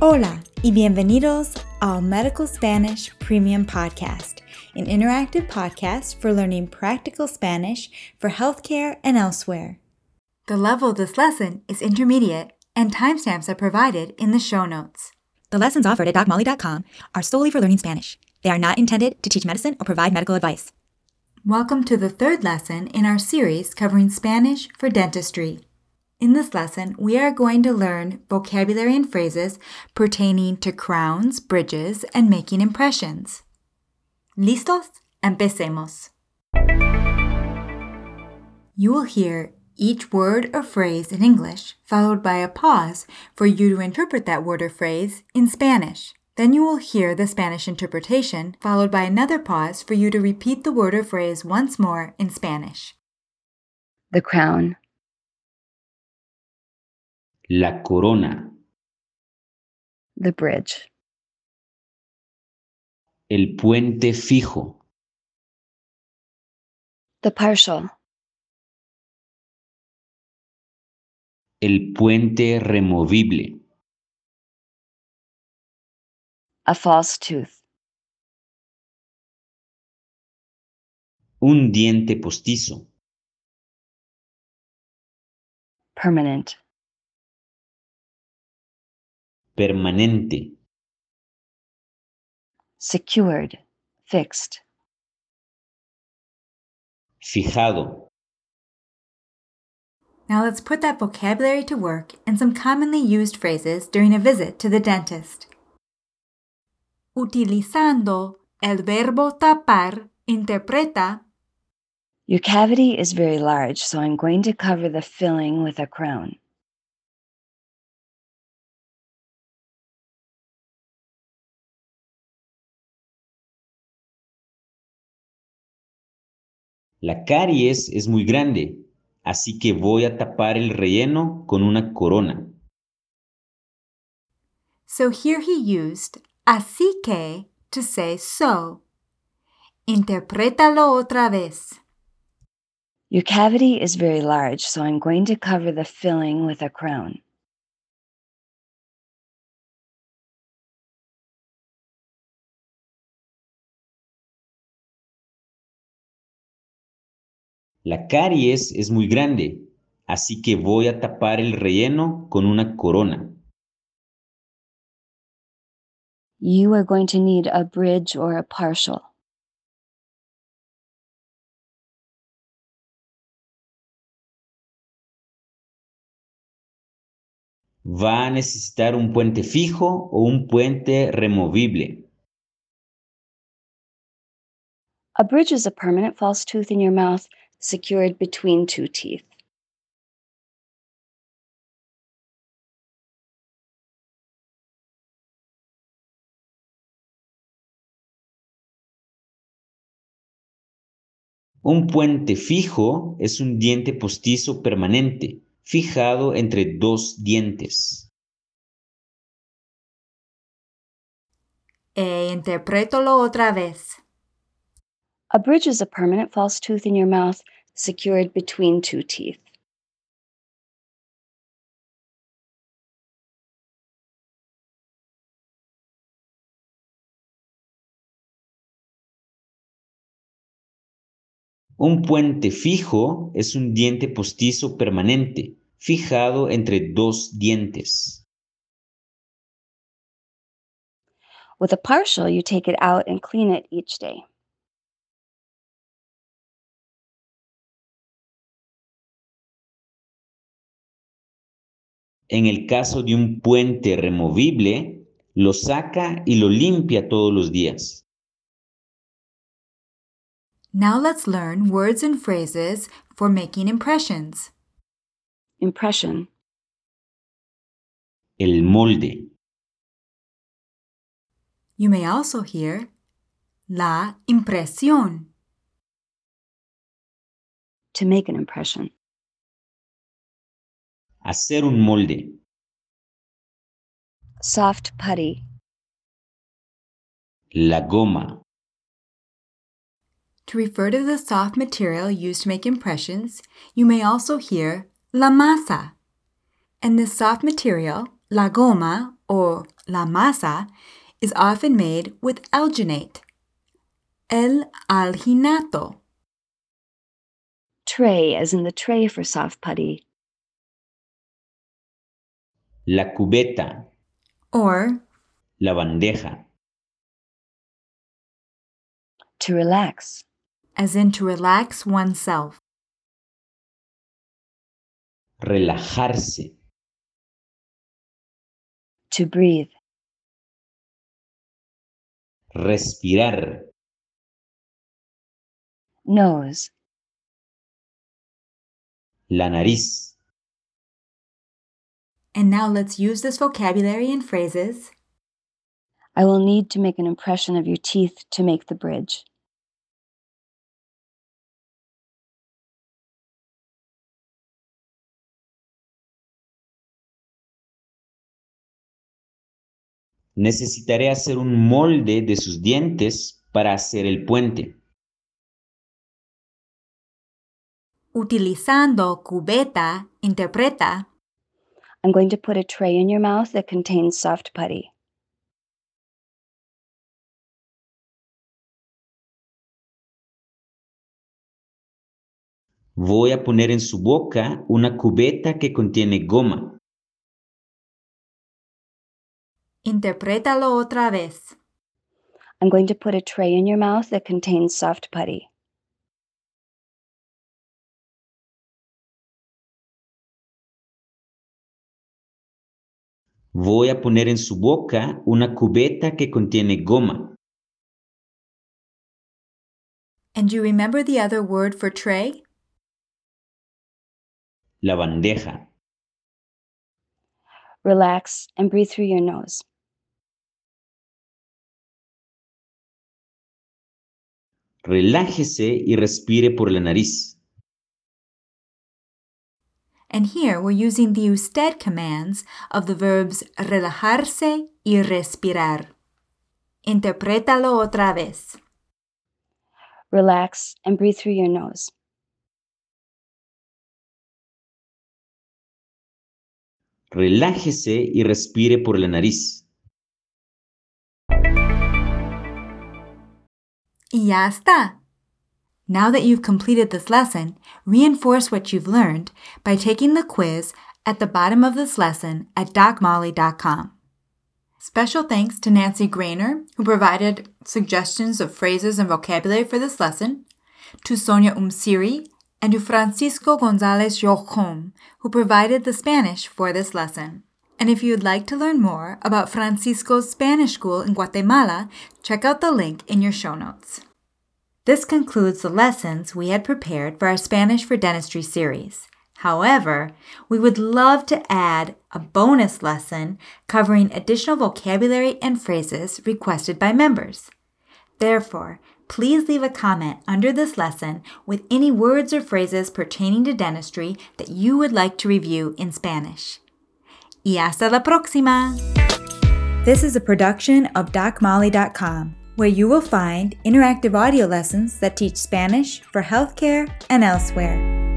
Hola y bienvenidos al Medical Spanish Premium Podcast, an interactive podcast for learning practical Spanish for healthcare and elsewhere. The level of this lesson is intermediate, and timestamps are provided in the show notes. The lessons offered at DocMolly.com are solely for learning Spanish. They are not intended to teach medicine or provide medical advice. Welcome to the third lesson in our series covering Spanish for dentistry. In this lesson, we are going to learn vocabulary and phrases pertaining to crowns, bridges, and making impressions. ¿Listos? Empecemos. You will hear each word or phrase in English, followed by a pause for you to interpret that word or phrase in Spanish. Then you will hear the Spanish interpretation, followed by another pause for you to repeat the word or phrase once more in Spanish. The crown, La corona, the bridge, el puente fijo, the partial, el puente removible, a false tooth, un diente postizo, permanent, permanente, secured, fixed, fijado, Now let's put that vocabulary to work in some commonly used phrases during a visit to the dentist. Utilizando el verbo tapar, interpreta. Your cavity is very large, so I'm going to cover the filling with a crown. La caries es muy grande, así que voy a tapar el relleno con una corona. So here he used así que to say so. Interprétalo otra vez. Your cavity is very large, so I'm going to cover the filling with a crown. La caries es muy grande, así que voy a tapar el relleno con una corona. You are going to need a bridge or a partial. Va a necesitar un puente fijo o un puente removible. A bridge is a permanent false tooth in your mouth secured between two teeth. Un puente fijo es un diente postizo permanente, fijado entre dos dientes. E interprétalo otra vez. A bridge is a permanent false tooth in your mouth secured between two teeth. Un puente fijo es un diente postizo permanente, fijado entre dos dientes. With a partial, you take it out and clean it each day. En el caso de un puente removible, lo saca y lo limpia todos los días. Now let's learn words and phrases for making impressions. Impression, El molde, You may also hear la impresión. to make an impression. Hacer un molde, Soft putty, la goma, To refer to the soft material used to make impressions, you may also hear la masa. And this soft material, la goma or la masa is often made with alginate. El alginato. Tray, as in the tray for soft putty. La cubeta, Or la bandeja, To relax. as in to relax oneself. relajarse, To breathe. respirar, Nose. la nariz. And now let's use this vocabulary and phrases I will need to make an impression of your teeth to make the bridge. Necesitaré hacer un molde de sus dientes para hacer el puente. utilizando cubeta, interpreta I'm going to put a tray in your mouth that contains soft putty. Voy a poner en su boca una cubeta que contiene goma. interprétalo otra vez. I'm going to put a tray in your mouth that contains soft putty. Voy a poner en su boca una cubeta que contiene goma. And you remember the other word for tray? La bandeja. Relax and breathe through your nose. Relájese y respire por la nariz. And here we're using the usted commands of the verbs relajarse y respirar. Interprétalo otra vez. Relax and breathe through your nose. Relájese y respire por la nariz. Y ya está. Now that you've completed this lesson, reinforce what you've learned by taking the quiz at the bottom of this lesson at docmolly.com. Special thanks to Nancy Grainer, who provided suggestions of phrases and vocabulary for this lesson, to Sonia Umsiri, and to Francisco Gonzalez Jocom, who provided the Spanish for this lesson. And if you'd like to learn more about Francisco's Spanish school in Guatemala, check out the link in your show notes. This concludes the lessons we had prepared for our Spanish for Dentistry series. However, we would love to add a bonus lesson covering additional vocabulary and phrases requested by members. Therefore, please leave a comment under this lesson with any words or phrases pertaining to dentistry that you would like to review in Spanish. Y hasta la próxima! This is a production of DocMolly.com, where you will find interactive audio lessons that teach Spanish for healthcare and elsewhere.